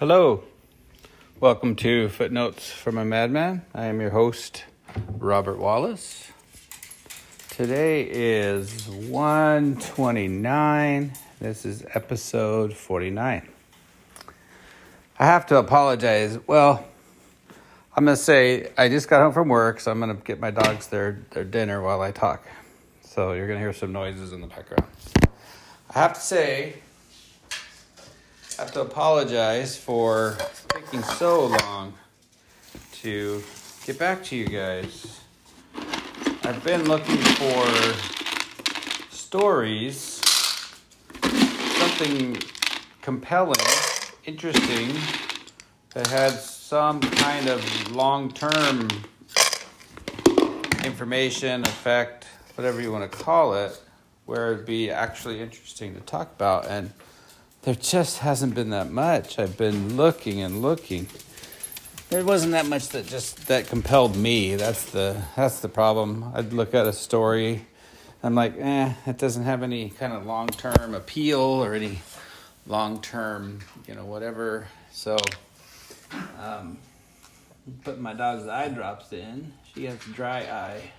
Hello. Welcome to Footnotes from a Madman. I am your host, Robert Wallace. Today is 129. This is episode 49. I have to apologize. Well, I'm going to say I just got home from work, so I'm going to get my dogs their, their dinner while I talk. So you're going to hear some noises in the background. I have to say, I have to apologize for taking so long to get back to you guys. I've been looking for stories, something compelling, interesting, that had some kind of long term information, effect, whatever you want to call it, where it'd be actually interesting to talk about. And there just hasn't been that much. I've been looking and looking. There wasn't that much that just that compelled me. That's the that's the problem. I'd look at a story, I'm like, eh, it doesn't have any kind of long term appeal or any long term, you know, whatever. So, um, put my dog's eye drops in. She has dry eye,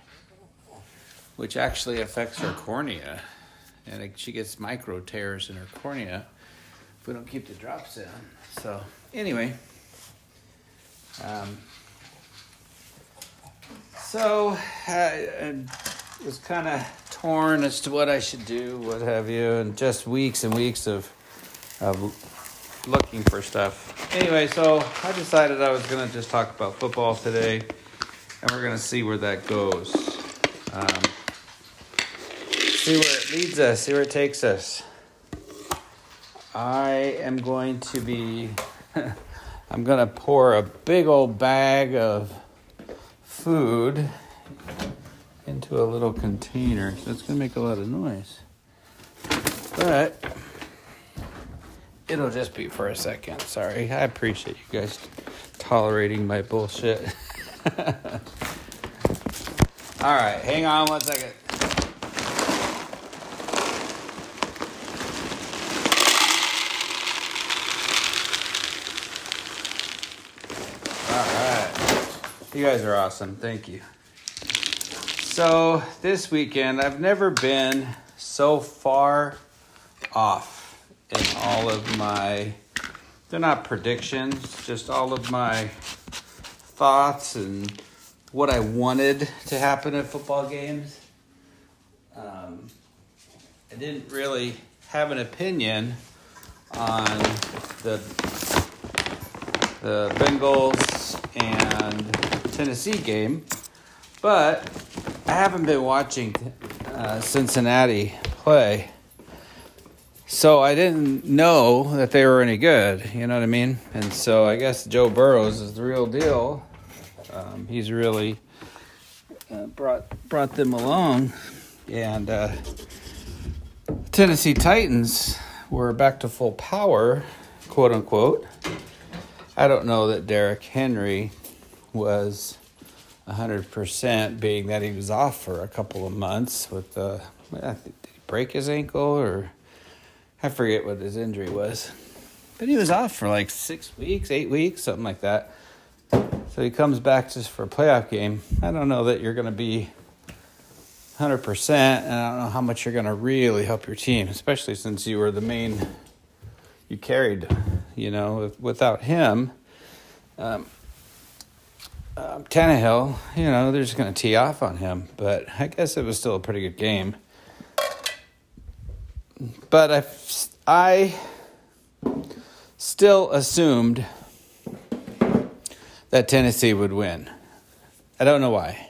which actually affects her cornea, and it, she gets micro tears in her cornea if we don't keep the drops in. So anyway, um, so I, I was kind of torn as to what I should do, what have you, and just weeks and weeks of of looking for stuff. Anyway, so I decided I was gonna just talk about football today, and we're gonna see where that goes. Um, see where it leads us. See where it takes us. I am going to be, I'm going to pour a big old bag of food into a little container. So it's going to make a lot of noise. But it'll just be for a second. Sorry. I appreciate you guys tolerating my bullshit. All right, hang on one second. You guys are awesome. Thank you. So, this weekend, I've never been so far off in all of my, they're not predictions, just all of my thoughts and what I wanted to happen at football games. Um, I didn't really have an opinion on the the Bengals and Tennessee game, but I haven't been watching uh, Cincinnati play. So I didn't know that they were any good, you know what I mean? And so I guess Joe Burrows is the real deal. Um, he's really uh, brought brought them along, and uh, Tennessee Titans were back to full power, quote unquote. I don't know that Derrick Henry was 100% being that he was off for a couple of months with the did he break his ankle or I forget what his injury was. But he was off for like 6 weeks, 8 weeks, something like that. So he comes back just for a playoff game. I don't know that you're going to be 100% and I don't know how much you're going to really help your team, especially since you were the main you carried, you know, without him um, um, Tannehill, you know, they're just going to tee off on him. But I guess it was still a pretty good game. But I, I still assumed that Tennessee would win. I don't know why.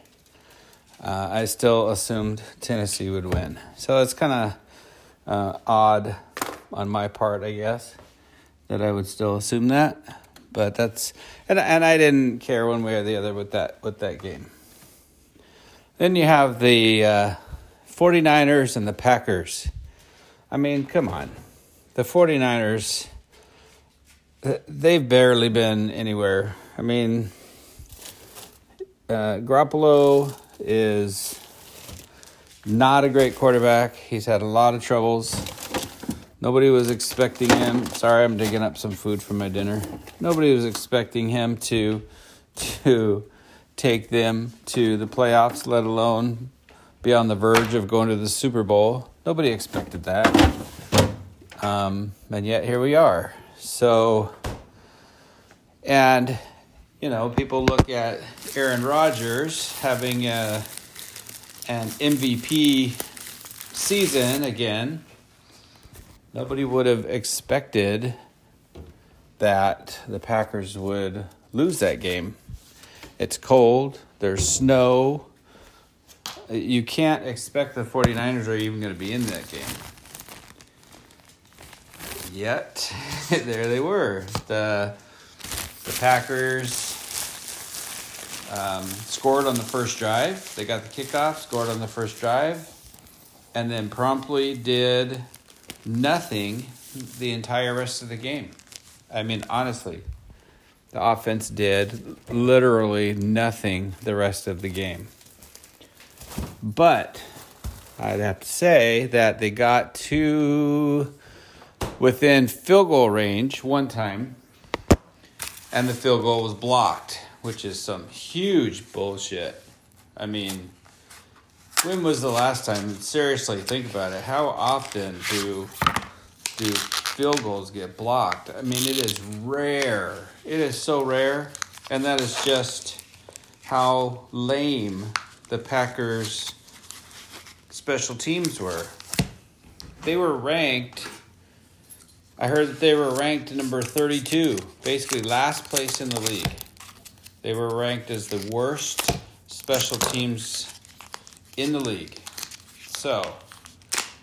Uh, I still assumed Tennessee would win. So it's kind of uh, odd on my part, I guess, that I would still assume that. But that's and and I didn't care one way or the other with that with that game. Then you have the uh, 49ers and the Packers. I mean, come on. The 49ers they've barely been anywhere. I mean, uh, Garoppolo is not a great quarterback. He's had a lot of troubles Nobody was expecting him. Sorry, I'm digging up some food for my dinner. Nobody was expecting him to to take them to the playoffs, let alone be on the verge of going to the Super Bowl. Nobody expected that. Um, and yet here we are. So, and, you know, people look at Aaron Rodgers having a, an MVP season again Nobody would have expected that the Packers would lose that game. It's cold, there's snow. You can't expect the 49ers are even going to be in that game. Yet, there they were. The, the Packers um, scored on the first drive. They got the kickoff, scored on the first drive, and then promptly did nothing the entire rest of the game. I mean, honestly, the offense did literally nothing the rest of the game. But I'd have to say that they got to within field goal range one time, and the field goal was blocked, which is some huge bullshit. I mean, when was the last time? Seriously, think about it. How often do do field goals get blocked? I mean, it is rare. It is so rare, and that is just how lame the Packers special teams were. They were ranked I heard that they were ranked number 32, basically last place in the league. They were ranked as the worst special teams in the league. So,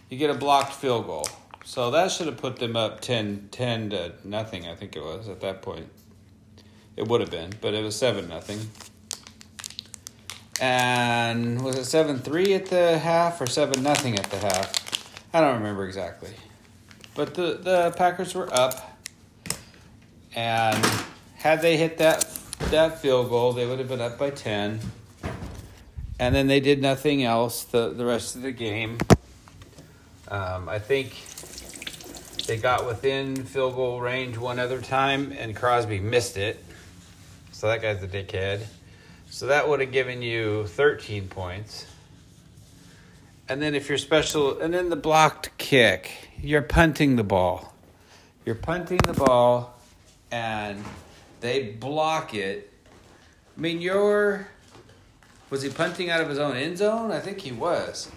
you get a blocked field goal. So that should have put them up 10, 10 to nothing, I think it was at that point. It would have been, but it was 7 nothing. And was it 7 3 at the half or 7 nothing at the half? I don't remember exactly. But the, the Packers were up. And had they hit that that field goal, they would have been up by 10 and then they did nothing else the, the rest of the game. Um, I think they got within field goal range one other time, and Crosby missed it. So that guy's a dickhead. So that would have given you 13 points. And then if you're special, and then the blocked kick, you're punting the ball. You're punting the ball, and they block it. I mean, you're was he punting out of his own end zone? I think he was.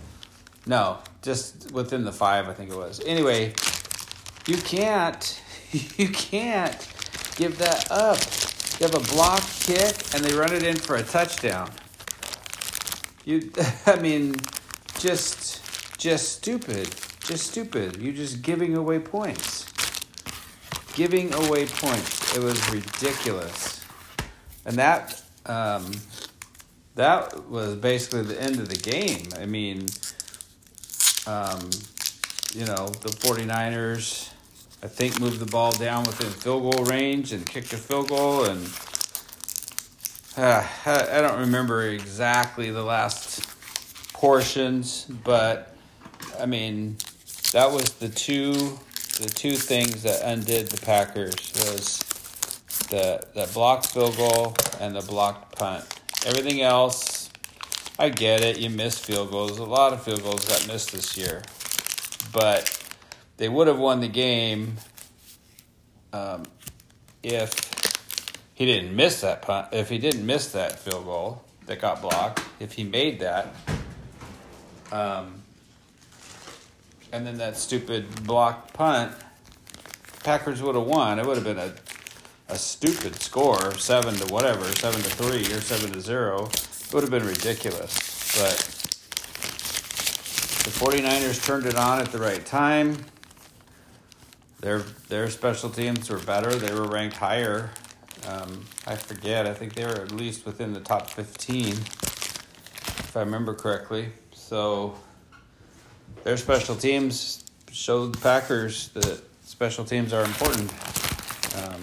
No, just within the five, I think it was. Anyway, you can't, you can't give that up. You have a block kick and they run it in for a touchdown. You, I mean, just, just stupid, just stupid. You're just giving away points. Giving away points. It was ridiculous, and that um, that was basically the end of the game. I mean, um, you know, the 49ers, I think, moved the ball down within field goal range and kicked a field goal. And uh, I don't remember exactly the last portions, but I mean, that was the two the two things that undid the Packers was the the blocked field goal and the blocked punt. Everything else, I get it. You miss field goals. A lot of field goals got missed this year, but they would have won the game um, if he didn't miss that punt. If he didn't miss that field goal that got blocked, if he made that, um, and then that stupid blocked punt, Packers would have won. It would have been a a stupid score, seven to whatever, seven to three or seven to zero, it would have been ridiculous. But the 49ers turned it on at the right time. Their their special teams were better. They were ranked higher. Um, I forget. I think they were at least within the top 15, if I remember correctly. So their special teams showed the Packers that special teams are important. Um,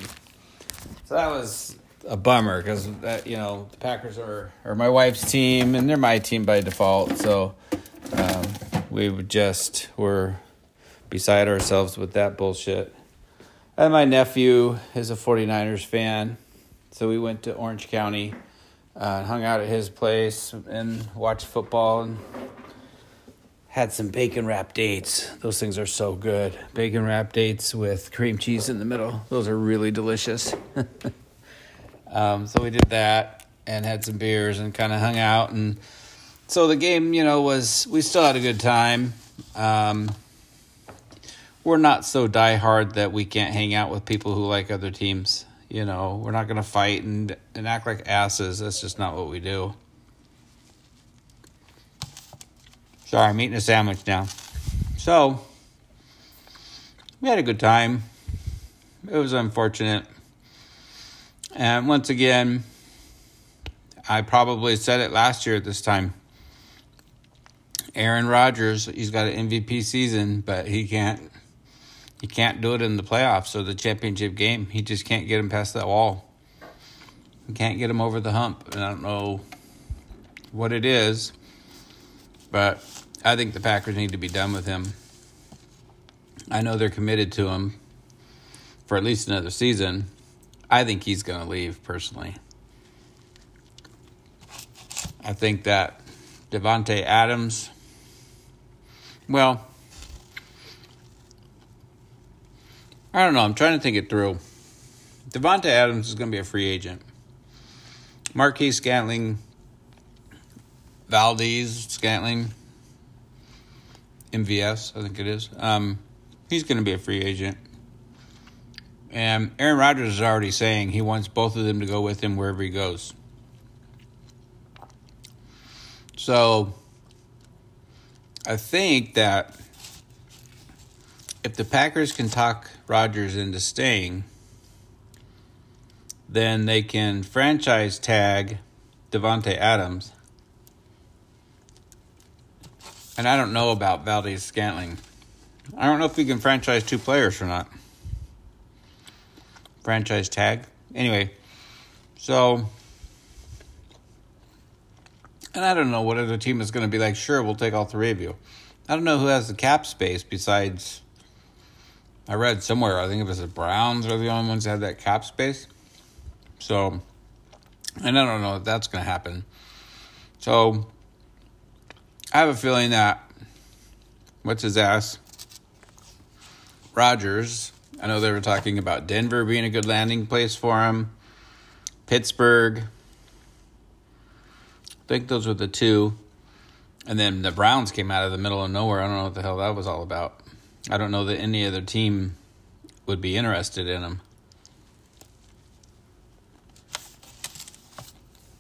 so that was a bummer because you know the Packers are are my wife's team and they're my team by default. So um, we just were beside ourselves with that bullshit. And my nephew is a 49ers fan. So we went to Orange County, uh, hung out at his place, and watched football and had some bacon wrap dates. Those things are so good. Bacon wrap dates with cream cheese in the middle. Those are really delicious. um, so we did that and had some beers and kind of hung out. And so the game, you know, was we still had a good time. Um, we're not so diehard that we can't hang out with people who like other teams. You know, we're not going to fight and, and act like asses. That's just not what we do. Sorry, I'm eating a sandwich now. So, we had a good time. It was unfortunate. And once again, I probably said it last year at this time. Aaron Rodgers, he's got an MVP season, but he can't he can't do it in the playoffs or the championship game. He just can't get him past that wall. He can't get him over the hump. And I don't know what it is, but I think the Packers need to be done with him. I know they're committed to him for at least another season. I think he's going to leave personally. I think that Davante Adams, well, I don't know. I'm trying to think it through. Davante Adams is going to be a free agent. Marquez Scantling, Valdes-Scantling, MVS, I think it is. Um, he's going to be a free agent. And Aaron Rodgers is already saying he wants both of them to go with him wherever he goes. So I think that if the Packers can talk Rodgers into staying, then they can franchise tag Davante Adams. And I don't know about Valdes-Scantling. I don't know if we can franchise two players or not. Franchise tag. Anyway, so and I don't know what other team is going to be like. Sure, we'll take all three of you. I don't know who has the cap space besides. I read somewhere. I think it was the Browns are the only ones that have that cap space. So, and I don't know if that's going to happen. So, I have a feeling that what's his ass Rodgers. I know they were talking about Denver being a good landing place for him. Pittsburgh. I think those were the two. And then the Browns came out of the middle of nowhere. I don't know what the hell that was all about. I don't know that any other team would be interested in him.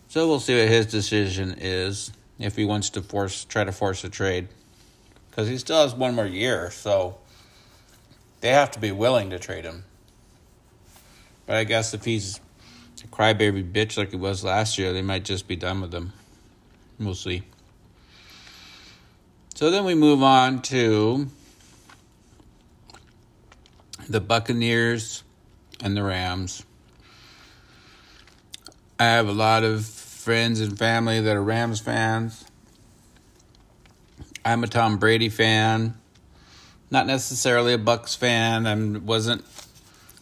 So we'll see what his decision is if he wants to force try to force a trade because he still has one more year, so they have to be willing to trade him. But I guess if he's a crybaby bitch like he was last year, they might just be done with him. We'll see. So then we move on to the Buccaneers and the Rams. I have a lot of friends and family that are Rams fans. I'm a Tom Brady fan. Not necessarily a Bucs fan. I wasn't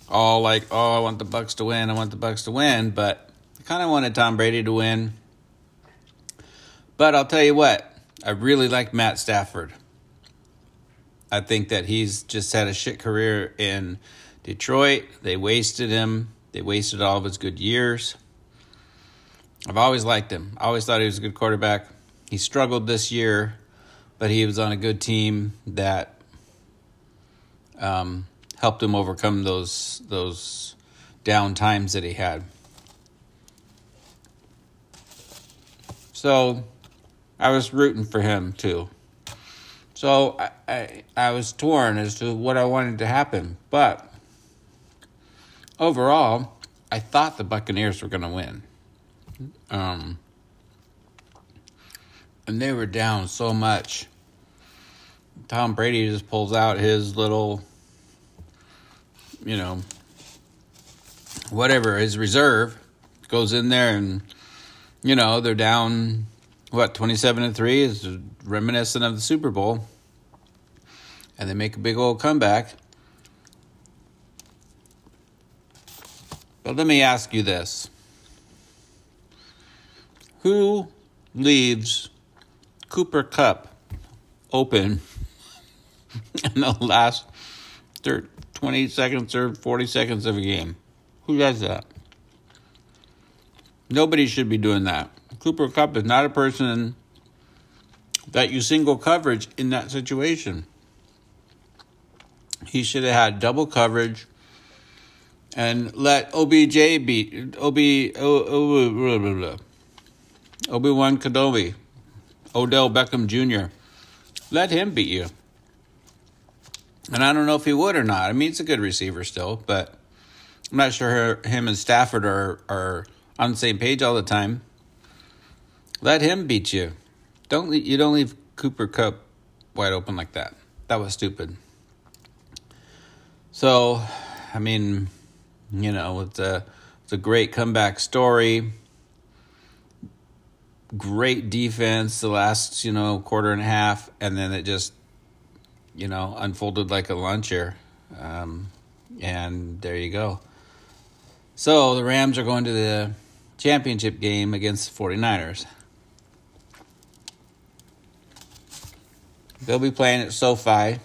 all like, "Oh, I want the Bucs to win. I want the Bucs to win," but I kind of wanted Tom Brady to win. But I'll tell you what, I really like Matt Stafford. I think that he's just had a shit career in Detroit. They wasted him. They wasted all of his good years. I've always liked him. I always thought he was a good quarterback. He struggled this year, but he was on a good team that um, helped him overcome those those down times that he had. So I was rooting for him too. So I, I, I was torn as to what I wanted to happen, but overall, I thought the Buccaneers were going to win. Um, and they were down so much. Tom Brady just pulls out his little, you know, whatever, his reserve, goes in there and, you know, they're down, what, 27 to 3 is reminiscent of the Super Bowl. and they make a big old comeback. But let me ask you this Who leaves Cooper Kupp open in the last 20 seconds or 40 seconds of a game? Who does that? Nobody should be doing that. Cooper Kupp is not a person that you single coverage in that situation. He should have had double coverage and let OBJ beat OB Obi Wan Kenobi, Odell Beckham Jr. Let him beat you. And I don't know if he would or not. I mean, it's a good receiver still, but I'm not sure him and Stafford are are on the same page all the time. Let him beat you. Don't you don't leave Cooper Kupp wide open like that. That was stupid. So, I mean, you know, it's a it's a great comeback story. Great defense the last, you know, quarter and a half, and then it just, you know, unfolded like a luncher. Um, and there you go. So the Rams are going to the championship game against the 49ers. They'll be playing at SoFi.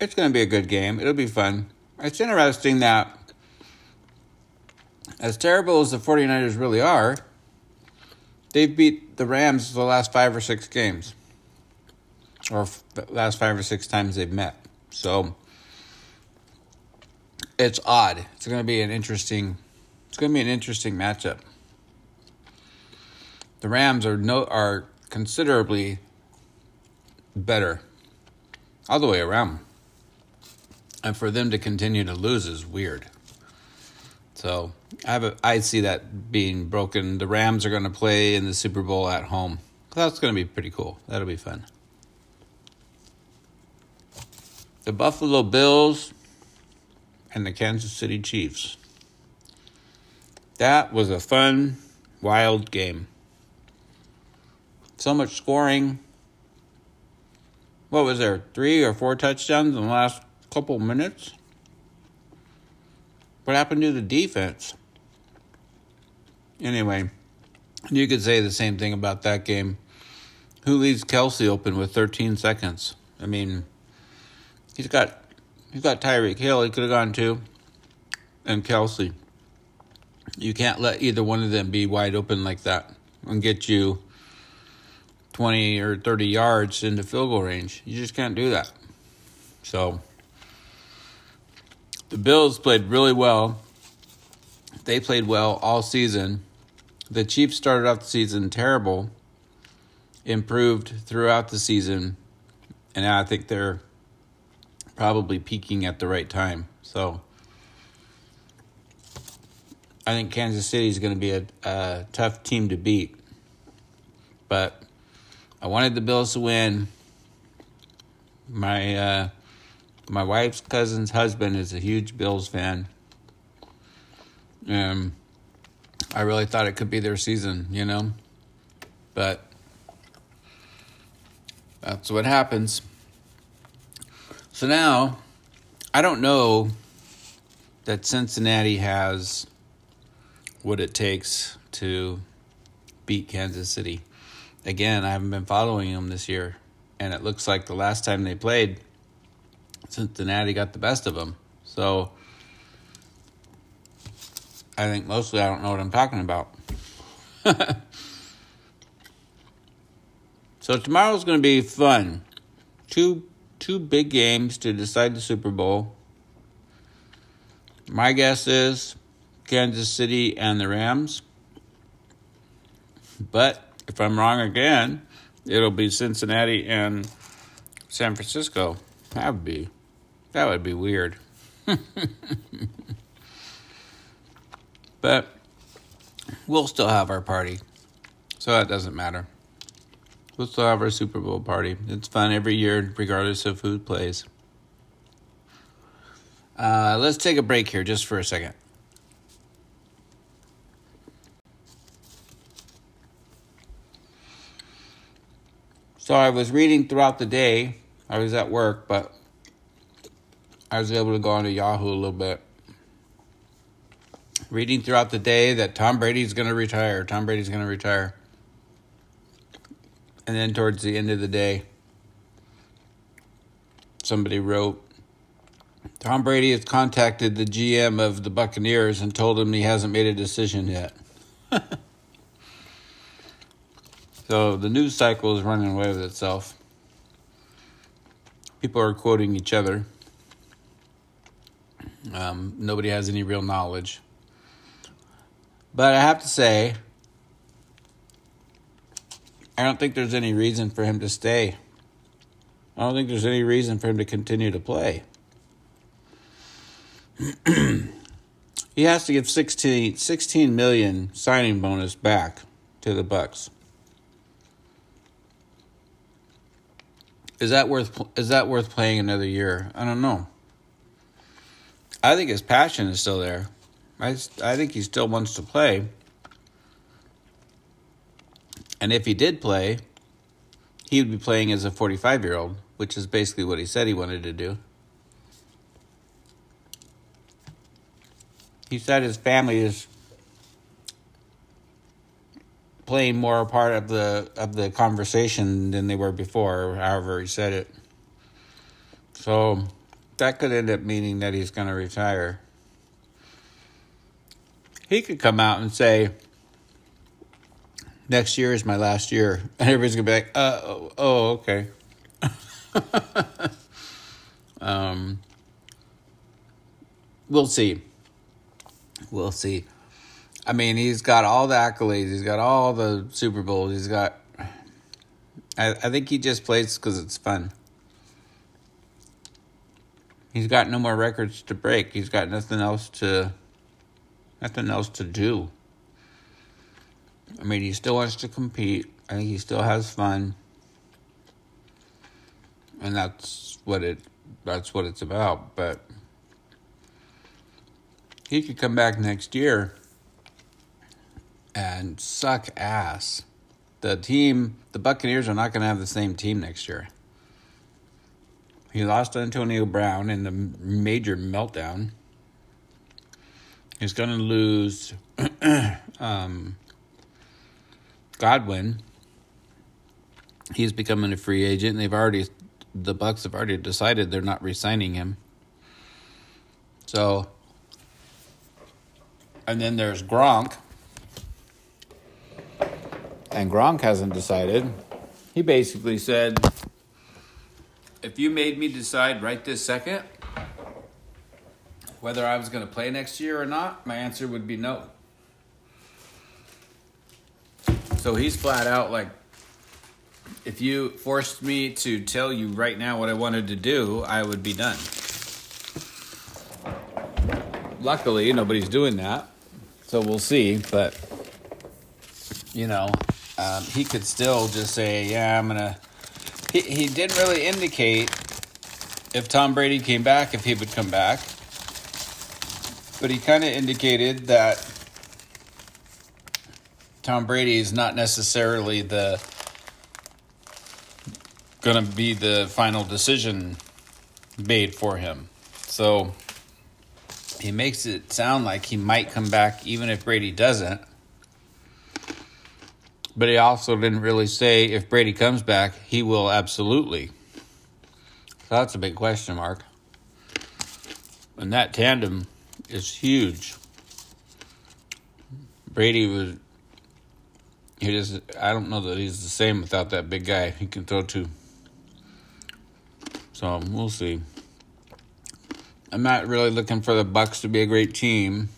It's going to be a good game. It'll be fun. It's interesting that, as terrible as the 49ers really are, they've beat the Rams the last five or six games, or the last five or six times they've met. So it's odd. It's going to be an interesting. It's going to be an interesting matchup. The Rams are no are considerably better, all the way around, and for them to continue to lose is weird. So I have a, I see that being broken. The Rams are going to play in the Super Bowl at home. That's going to be pretty cool. That'll be fun. The Buffalo Bills and the Kansas City Chiefs. That was a fun, wild game. So much scoring. What was there? Three or four touchdowns in the last couple minutes? What happened to the defense? Anyway, you could say the same thing about that game. Who leaves Kelce open with 13 seconds? I mean, he's got He's got Tyreek Hill. He could have gone to, and Kelce. You can't let either one of them be wide open like that and get you 20 or 30 yards into field goal range. You just can't do that. So the Bills played really well. They played well all season. The Chiefs started off the season terrible, improved throughout the season, and now I think they're probably peaking at the right time. So I think Kansas City is going to be a, a tough team to beat. But I wanted the Bills to win. My uh, my wife's cousin's husband is a huge Bills fan. Um, I really thought it could be their season, you know, but that's what happens. So now, I don't know that Cincinnati has what it takes to beat Kansas City. Again, I haven't been following them this year, and it looks like the last time they played, Cincinnati got the best of them. So I think mostly I don't know what I'm talking about. so tomorrow's going to be fun. Two two big games to decide the Super Bowl. My guess is Kansas City and the Rams. But if I'm wrong again, it'll be Cincinnati and San Francisco. That would be that would be weird. but we'll still have our party. So that doesn't matter. We'll still have our Super Bowl party. It's fun every year, regardless of who plays. Uh, let's take a break here just for a second. So I was reading throughout the day. I was at work, but I was able to go onto Yahoo a little bit. Reading throughout the day that Tom Brady's going to retire. Tom Brady's going to retire. And then towards the end of the day, somebody wrote Tom Brady has contacted the GM of the Buccaneers and told him he hasn't made a decision yet. so the news cycle is running away with itself. People are quoting each other. Um, nobody has any real knowledge. But I have to say, I don't think there's any reason for him to stay. I don't think there's any reason for him to continue to play. he has to give 16, 16 million signing bonus back to the Bucs. Is that worth is that worth playing another year? I don't know. I think his passion is still there. I I think he still wants to play. And if he did play, he would be playing as a 45-year-old, which is basically what he said he wanted to do. he said his family is playing more a part of the of the conversation than they were before, however he said it. So that could end up meaning that he's going to retire. He could come out and say, "Next year is my last year," and everybody's gonna be like, "Uh, oh, oh okay." um, we'll see. We'll see. I mean, he's got all the accolades. He's got all the Super Bowls. He's got. I, I think he just plays because it's fun. He's got no more records to break. He's got nothing else to. Nothing else to do. I mean, he still wants to compete. I think he still has fun. And that's what it. That's what it's about. But he could come back next year and suck ass. The team, the Buccaneers are not going to have the same team next year. He lost Antonio Brown in the major meltdown. He's going to lose um, Godwin. He's becoming a free agent. They've already, the Bucs have already decided they're not re-signing him. So and then there's Gronk. And Gronk hasn't decided. He basically said, if you made me decide right this second whether I was going to play next year or not, my answer would be no. So he's flat out like, if you forced me to tell you right now what I wanted to do, I would be done. Luckily, nobody's doing that. So we'll see, but you know, um, he could still just say, "Yeah, I'm gonna." He he didn't really indicate if Tom Brady came back if he would come back, but he kind of indicated that Tom Brady is not necessarily the gonna be the final decision made for him. So he makes it sound like he might come back even if Brady doesn't. But he also didn't really say if Brady comes back, he will absolutely. So that's a big question mark. And that tandem is huge. Brady was he just I don't know that he's the same without that big guy he can throw to. So we'll see. I'm not really looking for the Bucs to be a great team.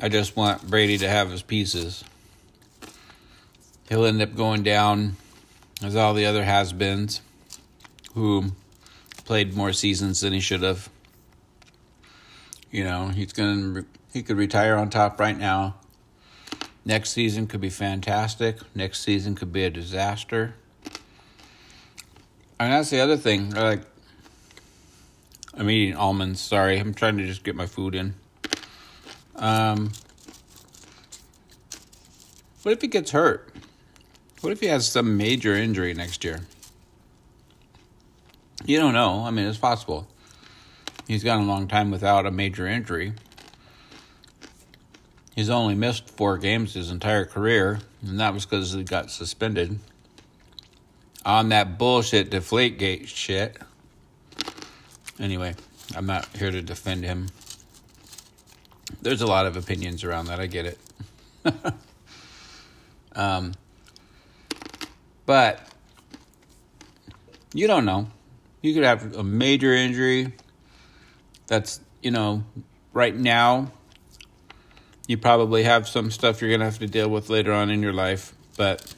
I just want Brady to have his pieces. He'll end up going down as all the other has-beens who played more seasons than he should have. You know, he's going to he could retire on top right now. Next season could be fantastic. Next season could be a disaster. And that's the other thing. Like I'm eating almonds. Sorry, I'm trying to just get my food in. Um, what if he gets hurt? What if he has some major injury next year? You don't know. I mean, it's possible. He's gone a long time without a major injury. He's only missed four games his entire career, and that was because he got suspended on that bullshit Deflategate shit. Anyway, I'm not here to defend him. There's a lot of opinions around that. I get it. um, but you don't know. You could have a major injury that's, you know, right now, you probably have some stuff you're going to have to deal with later on in your life, but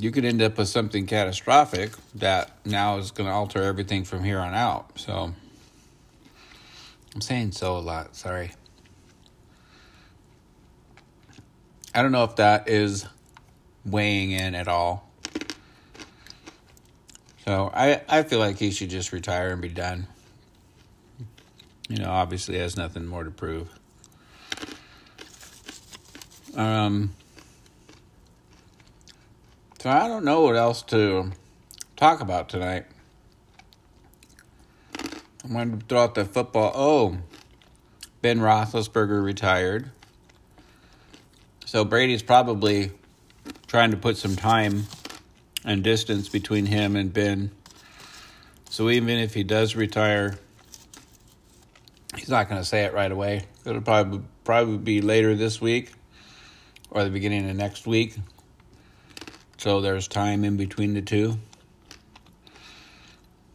you could end up with something catastrophic that now is going to alter everything from here on out. So I'm saying so a lot, sorry. I don't know if that is weighing in at all. So I, I feel like he should just retire and be done. You know, obviously has nothing more to prove. Um so I don't know what else to talk about tonight. I'm going to throw out the football. Oh, Ben Roethlisberger retired. So Brady's probably trying to put some time and distance between him and Ben. So even if he does retire, he's not going to say it right away. It'll probably probably be later this week or the beginning of next week. So there's time in between the two.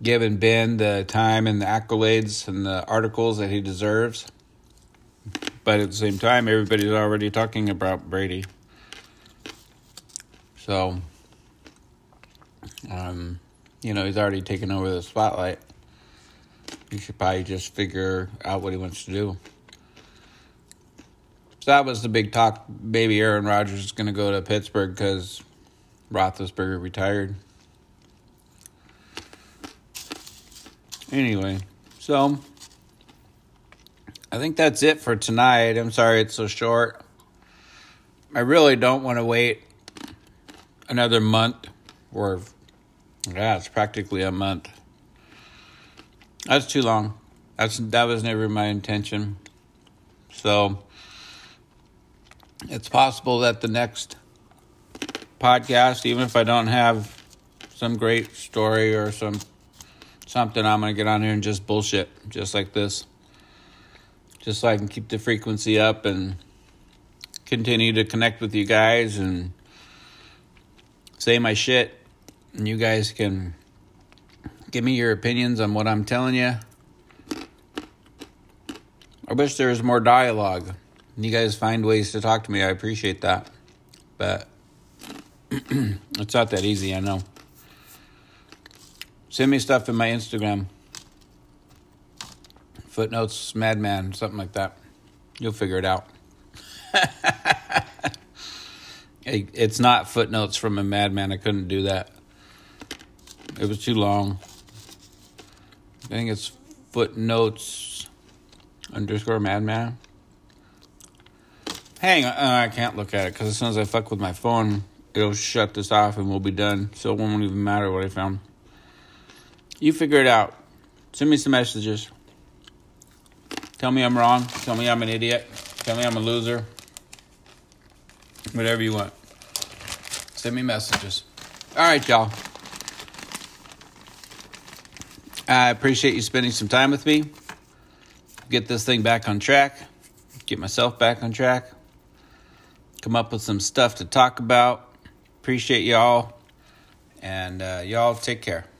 Giving Ben the time and the accolades and the articles that he deserves. But at the same time, everybody's already talking about Brady. So, um, you know, he's already taken over the spotlight. He should probably just figure out what he wants to do. So that was the big talk. Maybe Aaron Rodgers is going to go to Pittsburgh because Roethlisberger retired. Anyway, so I think that's it for tonight. I'm sorry it's so short. I really don't want to wait another month or yeah, it's practically a month. That's too long. That's that was never my intention. So it's possible that the next podcast, even if I don't have some great story or some something, I'm gonna get on here and just bullshit, just like this, just so I can keep the frequency up and continue to connect with you guys and say my shit, you guys can give me your opinions on what I'm telling you. I wish there was more dialogue. You guys find ways to talk to me. I appreciate that. But it's not that easy, I know. Send me stuff in my Instagram. Footnotes, Madman, something like that. You'll figure it out. it's not footnotes from a madman. I couldn't do that. It was too long. I think it's footnotes underscore madman. Hang on, I can't look at it because as soon as I fuck with my phone, it'll shut this off and we'll be done. So it won't even matter what I found. You figure it out. Send me some messages. Tell me I'm wrong. Tell me I'm an idiot. Tell me I'm a loser. Whatever you want. Send me messages. All right, y'all. I appreciate you spending some time with me. Get this thing back on track. Get myself back on track. Come up with some stuff to talk about Appreciate y'all. And uh, y'all take care.